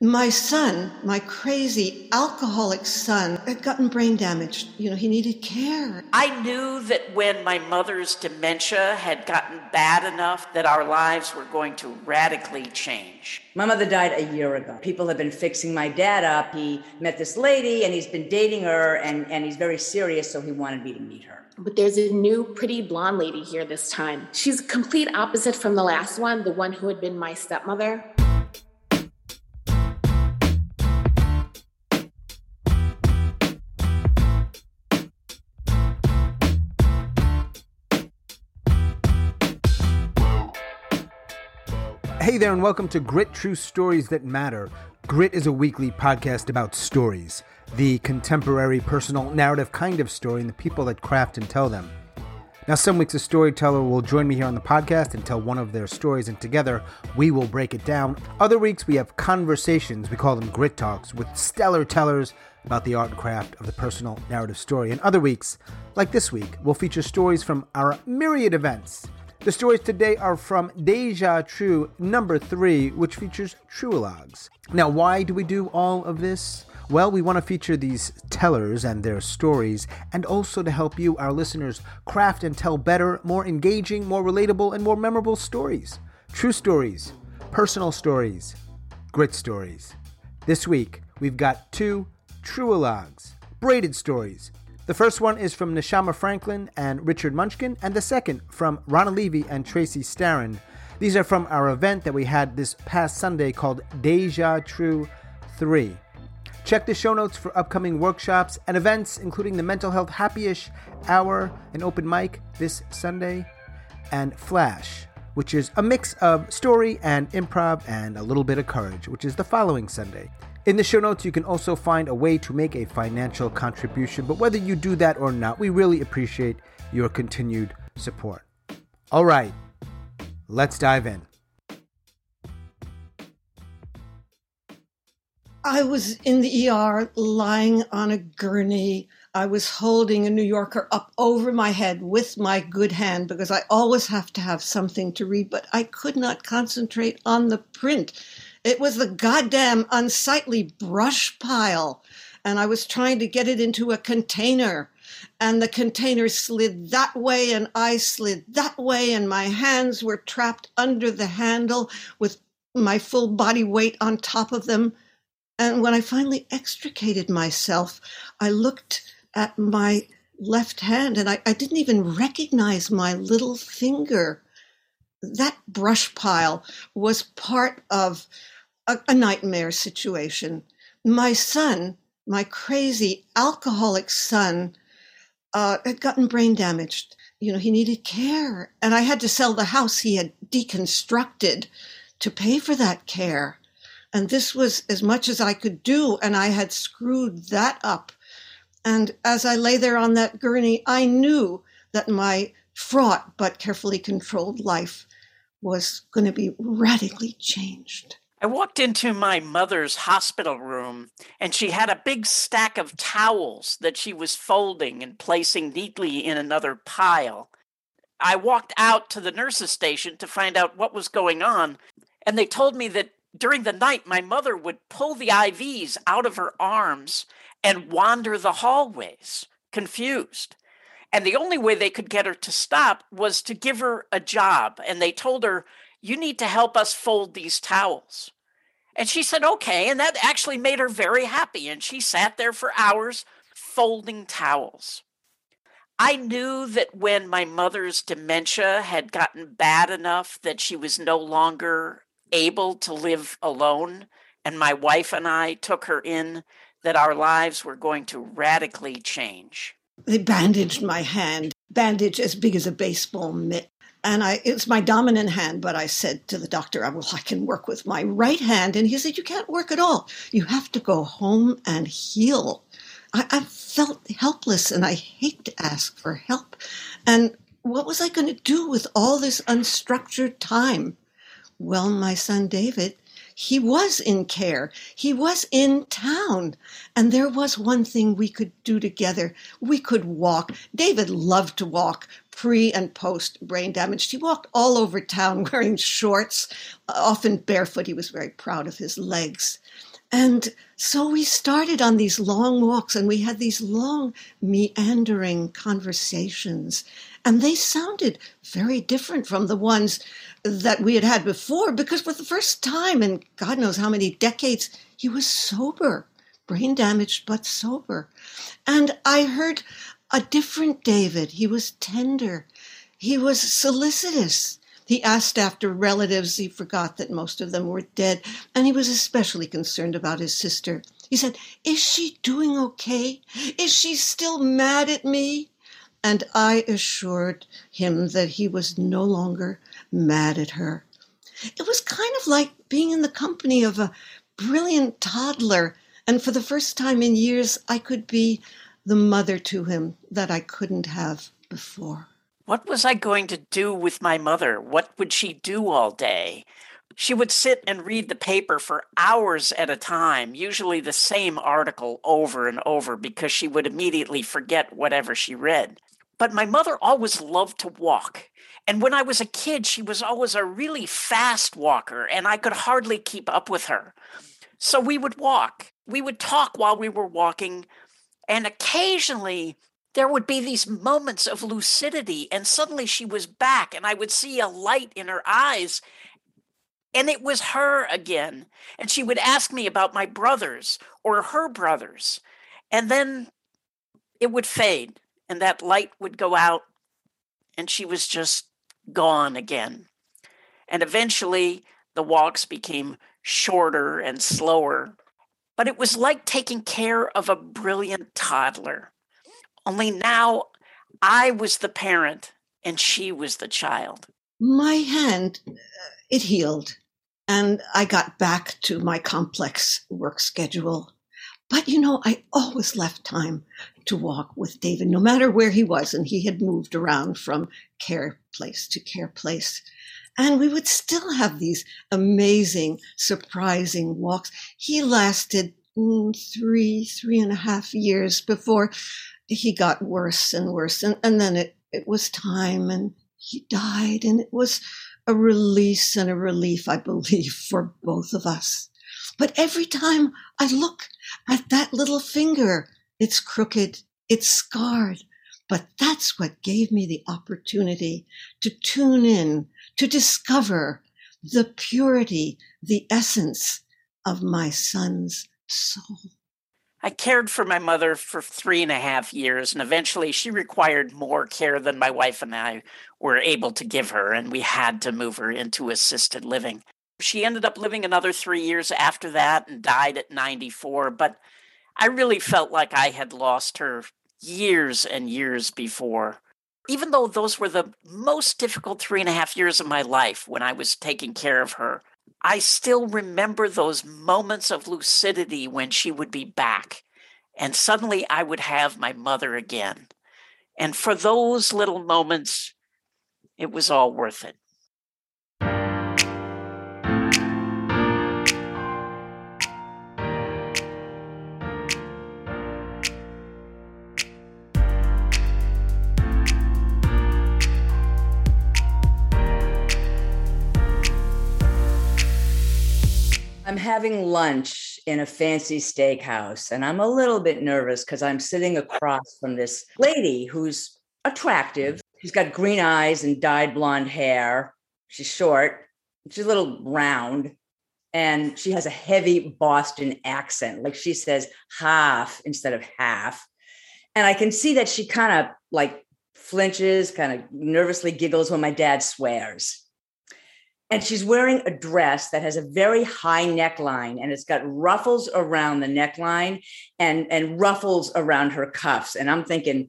My son, my crazy alcoholic son, had gotten brain damaged. You know, he needed care. I knew that when my mother's dementia had gotten bad enough that our lives were going to radically change. My mother died a year ago. People have been fixing my dad up. He met this lady and he's been dating her and, and he's very serious, so he wanted me to meet her. But there's a new pretty blonde lady here this time. She's complete opposite from the last one, the one who had been my stepmother. Hey there, and welcome to Grit True Stories That Matter. Grit is a weekly podcast about stories, the contemporary, personal, narrative kind of story, and the people that craft and tell them. Now, some weeks a storyteller will join me here on the podcast and tell one of their stories, and together we will break it down. Other weeks we have conversations, we call them Grit Talks, with stellar tellers about the art and craft of the personal narrative story. And other weeks, like this week, will feature stories from our myriad events the stories today are from Deja True number three, which features Truologues. Now, why do we do all of this? Well, we want to feature these tellers and their stories, and also to help you, our listeners, craft and tell better, more engaging, more relatable, and more memorable stories. True stories, personal stories, grit stories. This week, we've got two Truologues, braided stories, the first one is from Neshama Franklin and Richard Munchkin, and the second from Ronna Levy and Tracy Starren. These are from our event that we had this past Sunday called Deja True 3. Check the show notes for upcoming workshops and events, including the Mental Health Happyish Hour, an open mic this Sunday, and Flash, which is a mix of story and improv and a little bit of courage, which is the following Sunday. In the show notes, you can also find a way to make a financial contribution, but whether you do that or not, we really appreciate your continued support. All right, let's dive in. I was in the ER lying on a gurney. I was holding a New Yorker up over my head with my good hand because I always have to have something to read, but I could not concentrate on the print. It was the goddamn unsightly brush pile. And I was trying to get it into a container. And the container slid that way, and I slid that way, and my hands were trapped under the handle with my full body weight on top of them. And when I finally extricated myself, I looked at my left hand and I, I didn't even recognize my little finger. That brush pile was part of a, a nightmare situation. My son, my crazy alcoholic son, uh, had gotten brain damaged. You know, he needed care. And I had to sell the house he had deconstructed to pay for that care. And this was as much as I could do. And I had screwed that up. And as I lay there on that gurney, I knew that my fraught but carefully controlled life was going to be radically changed. I walked into my mother's hospital room and she had a big stack of towels that she was folding and placing neatly in another pile. I walked out to the nurse's station to find out what was going on, and they told me that during the night my mother would pull the IVs out of her arms and wander the hallways, confused. And the only way they could get her to stop was to give her a job. And they told her, you need to help us fold these towels. And she said, okay. And that actually made her very happy. And she sat there for hours folding towels. I knew that when my mother's dementia had gotten bad enough that she was no longer able to live alone, and my wife and I took her in, that our lives were going to radically change. They bandaged my hand, bandage as big as a baseball mitt and I it's my dominant hand, but I said to the doctor, "Well, I can work with my right hand," and he said, "You can't work at all. You have to go home and heal." I, I felt helpless, and I hate to ask for help. And what was I going to do with all this unstructured time? Well, my son David, he was in care. He was in town. And there was one thing we could do together. We could walk. David loved to walk, pre and post brain damage. He walked all over town wearing shorts, often barefoot. He was very proud of his legs. And so we started on these long walks and we had these long, meandering conversations. And they sounded very different from the ones that we had had before because for the first time in God knows how many decades, he was sober, brain damaged, but sober. And I heard a different David. He was tender, he was solicitous. He asked after relatives. He forgot that most of them were dead. And he was especially concerned about his sister. He said, Is she doing okay? Is she still mad at me? And I assured him that he was no longer mad at her. It was kind of like being in the company of a brilliant toddler. And for the first time in years, I could be the mother to him that I couldn't have before. What was I going to do with my mother? What would she do all day? She would sit and read the paper for hours at a time, usually the same article over and over, because she would immediately forget whatever she read. But my mother always loved to walk. And when I was a kid, she was always a really fast walker, and I could hardly keep up with her. So we would walk. We would talk while we were walking. And occasionally there would be these moments of lucidity, and suddenly she was back, and I would see a light in her eyes. And it was her again. And she would ask me about my brothers or her brothers. And then it would fade, and that light would go out, and she was just gone again. And eventually, the walks became shorter and slower. But it was like taking care of a brilliant toddler. Only now I was the parent and she was the child. My hand, uh, it healed, and I got back to my complex work schedule. But you know, I always left time to walk with David, no matter where he was, and he had moved around from care place to care place. And we would still have these amazing, surprising walks. He lasted mm, three, three and a half years before he got worse and worse. And, and then it, it was time and he died. And it was a release and a relief, I believe, for both of us. But every time I look at that little finger, it's crooked, it's scarred. But that's what gave me the opportunity to tune in, to discover the purity, the essence of my son's soul. I cared for my mother for three and a half years, and eventually she required more care than my wife and I were able to give her, and we had to move her into assisted living. She ended up living another three years after that and died at 94, but I really felt like I had lost her years and years before. Even though those were the most difficult three and a half years of my life when I was taking care of her, I still remember those moments of lucidity when she would be back. And suddenly I would have my mother again. And for those little moments, it was all worth it. I'm having lunch in a fancy steakhouse, and I'm a little bit nervous because I'm sitting across from this lady who's attractive. She's got green eyes and dyed blonde hair. She's short, she's a little round, and she has a heavy Boston accent. Like she says half instead of half. And I can see that she kind of like flinches, kind of nervously giggles when my dad swears and she's wearing a dress that has a very high neckline and it's got ruffles around the neckline and and ruffles around her cuffs. And i'm thinking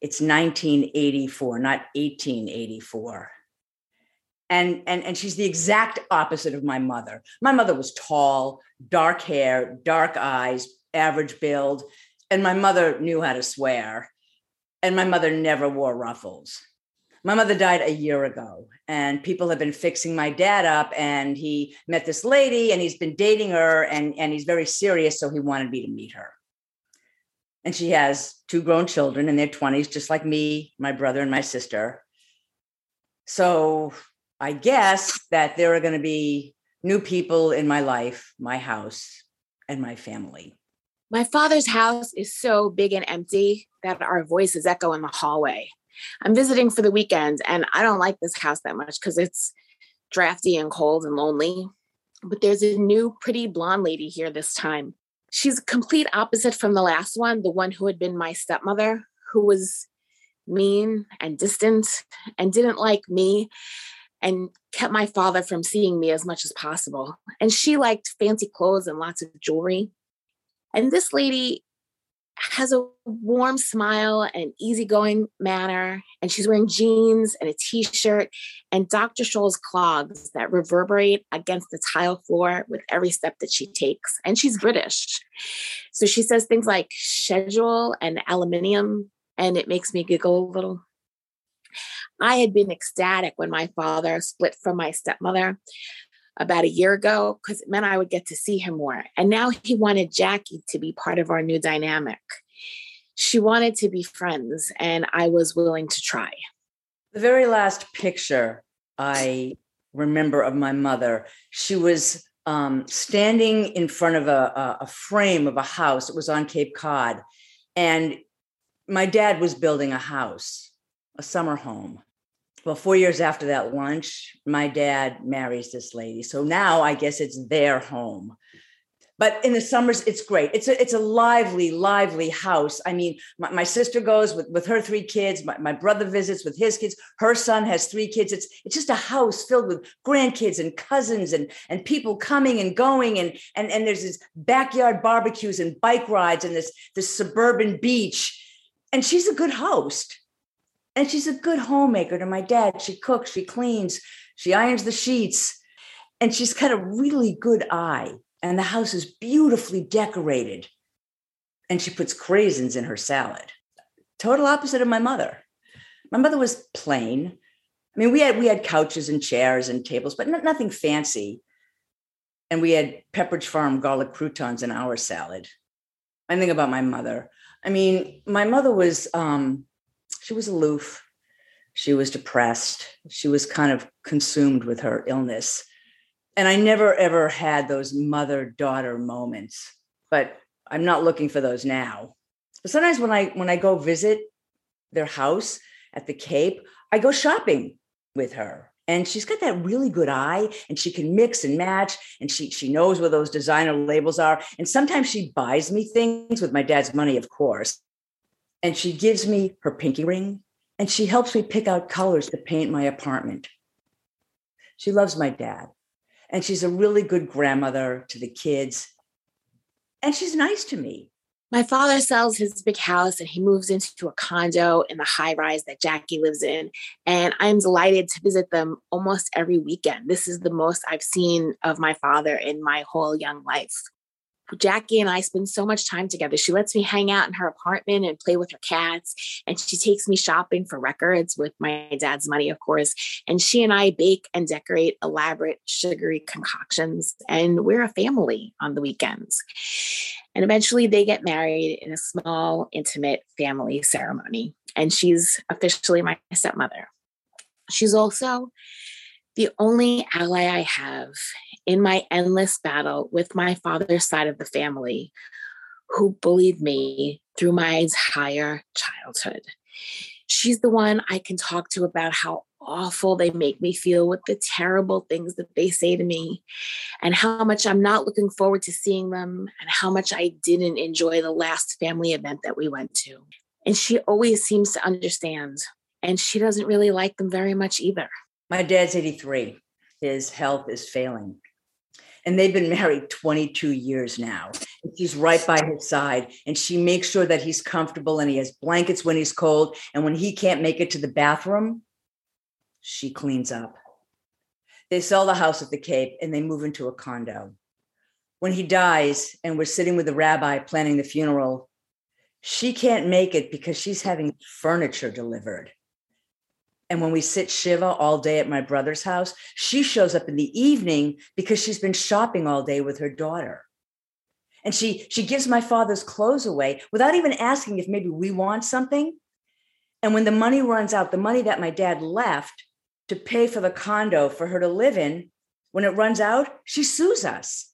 it's 1984 not 1884 and and and she's the exact opposite of my mother. My mother was tall dark hair dark eyes average build and my mother knew how to swear. And my mother never wore ruffles my mother died a year ago and people have been fixing my dad up and he met this lady and he's been dating her and, and he's very serious so he wanted me to meet her and she has two grown children in their 20s just like me my brother and my sister so i guess that there are going to be new people in my life my house and my family. My father's house is so big and empty that our voices echo in the hallway. I'm visiting for the weekend and I don't like this house that much because it's drafty and cold and lonely. But there's a new pretty blonde lady here this time. She's complete opposite from the last one, the one who had been my stepmother, who was mean and distant and didn't like me and kept my father from seeing me as much as possible. And she liked fancy clothes and lots of jewelry. And this lady has a warm smile and easygoing manner, and she's wearing jeans and a t-shirt and Dr. Scholl's clogs that reverberate against the tile floor with every step that she takes. And she's British. So she says things like schedule and aluminium, and it makes me giggle a little. I had been ecstatic when my father split from my stepmother about a year ago because it meant I would get to see him more. And now he wanted Jackie to be part of our new dynamic. She wanted to be friends, and I was willing to try. The very last picture I remember of my mother, she was um, standing in front of a, a frame of a house. It was on Cape Cod. And my dad was building a house, a summer home well, four years after that lunch, my dad marries this lady. So now I guess it's their home. But in the summers, it's great. It's a it's a lively, lively house. I mean, my, my sister goes with, with her three kids. My, my brother visits with his kids. Her son has three kids. It's it's just a house filled with grandkids and cousins and and people coming and going. And and and there's this backyard barbecues and bike rides and this this suburban beach. And she's a good host and she's a good homemaker to my dad. She cooks, she cleans, she irons the sheets, and she's got a really good eye. And the house is beautifully decorated. And she puts craisins in her salad. Total opposite of my mother. My mother was plain. I mean, we had we had couches and chairs and tables, but nothing fancy. And we had Pepperidge Farm garlic croutons in our salad. I think about my mother. I mean, my mother was um, she was aloof. She was depressed. She was kind of consumed with her illness. And I never ever had those mother daughter moments, but I'm not looking for those now. But sometimes when I when I go visit their house at the Cape, I go shopping with her. And she's got that really good eye and she can mix and match and she she knows where those designer labels are. And sometimes she buys me things with my dad's money, of course and she gives me her pinky ring and she helps me pick out colors to paint my apartment. She loves my dad and she's a really good grandmother to the kids. And she's nice to me. My father sells his big house and he moves into a condo in the high rise that Jackie lives in. And I'm delighted to visit them almost every weekend. This is the most I've seen of my father in my whole young life. Jackie and I spend so much time together. She lets me hang out in her apartment and play with her cats. And she takes me shopping for records with my dad's money, of course. And she and I bake and decorate elaborate, sugary concoctions. And we're a family on the weekends. And eventually they get married in a small, intimate family ceremony. And she's officially my stepmother. She's also the only ally I have in my endless battle with my father's side of the family who bullied me through my entire childhood. She's the one I can talk to about how awful they make me feel with the terrible things that they say to me, and how much I'm not looking forward to seeing them, and how much I didn't enjoy the last family event that we went to. And she always seems to understand, and she doesn't really like them very much either. My dad's 83. His health is failing. And they've been married 22 years now. She's right by his side. And she makes sure that he's comfortable and he has blankets when he's cold. And when he can't make it to the bathroom, she cleans up. They sell the house at the Cape and they move into a condo. When he dies and we're sitting with the rabbi planning the funeral, she can't make it because she's having furniture delivered. And when we sit Shiva all day at my brother's house, she shows up in the evening because she's been shopping all day with her daughter. And she she gives my father's clothes away without even asking if maybe we want something. And when the money runs out, the money that my dad left to pay for the condo for her to live in, when it runs out, she sues us.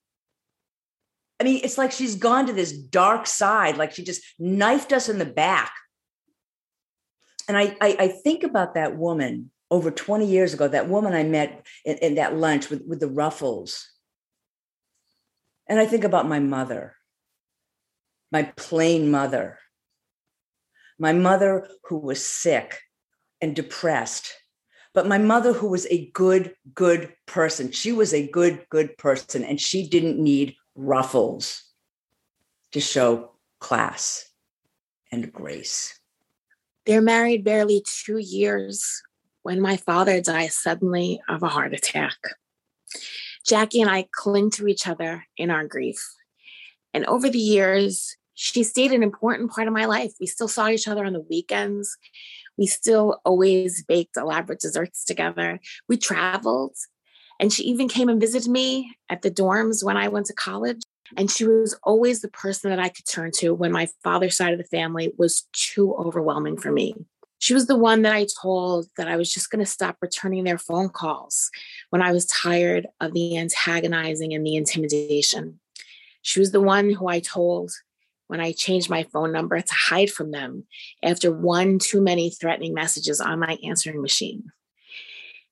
I mean, it's like she's gone to this dark side, like she just knifed us in the back. And I, I, I think about that woman over 20 years ago, that woman I met in, in that lunch with, with the ruffles. And I think about my mother, my plain mother, my mother who was sick and depressed, but my mother who was a good, good person. She was a good, good person, and she didn't need ruffles to show class and grace. They're married barely two years when my father dies suddenly of a heart attack. Jackie and I cling to each other in our grief. And over the years, she stayed an important part of my life. We still saw each other on the weekends. We still always baked elaborate desserts together. We traveled. And she even came and visited me at the dorms when I went to college. And she was always the person that I could turn to when my father's side of the family was too overwhelming for me. She was the one that I told that I was just going to stop returning their phone calls when I was tired of the antagonizing and the intimidation. She was the one who I told when I changed my phone number to hide from them after one too many threatening messages on my answering machine.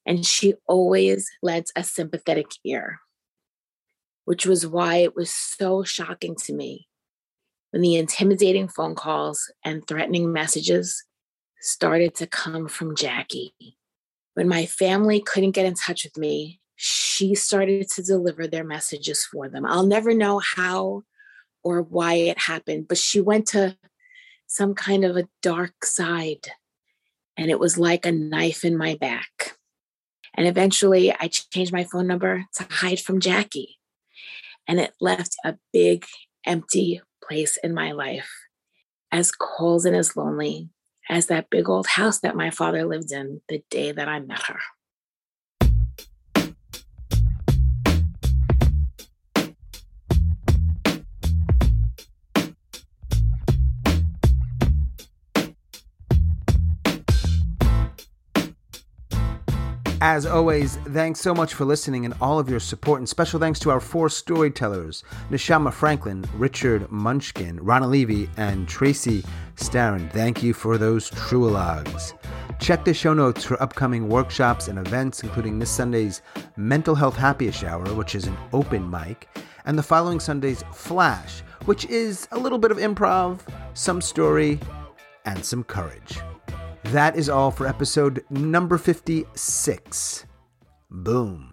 And she always lent a sympathetic ear, which was why it was so shocking to me when the intimidating phone calls and threatening messages started to come from Jackie. When my family couldn't get in touch with me, she started to deliver their messages for them. I'll never know how or why it happened, but she went to some kind of a dark side and it was like a knife in my back. And eventually I changed my phone number to hide from Jackie. And it left a big empty place in my life, as cold and as lonely as that big old house that my father lived in the day that I met her. As always, thanks so much for listening and all of your support, and special thanks to our four storytellers Neshama Franklin, Richard Munchkin, Rana Levy, and Tracy Starren. Thank you for those truologues. Check the show notes for upcoming workshops and events, including this Sunday's Mental Health Happy Hour, which is an open mic, and the following Sunday's Flash, which is a little bit of improv, some story, and some courage. That is all for episode number 56. Boom.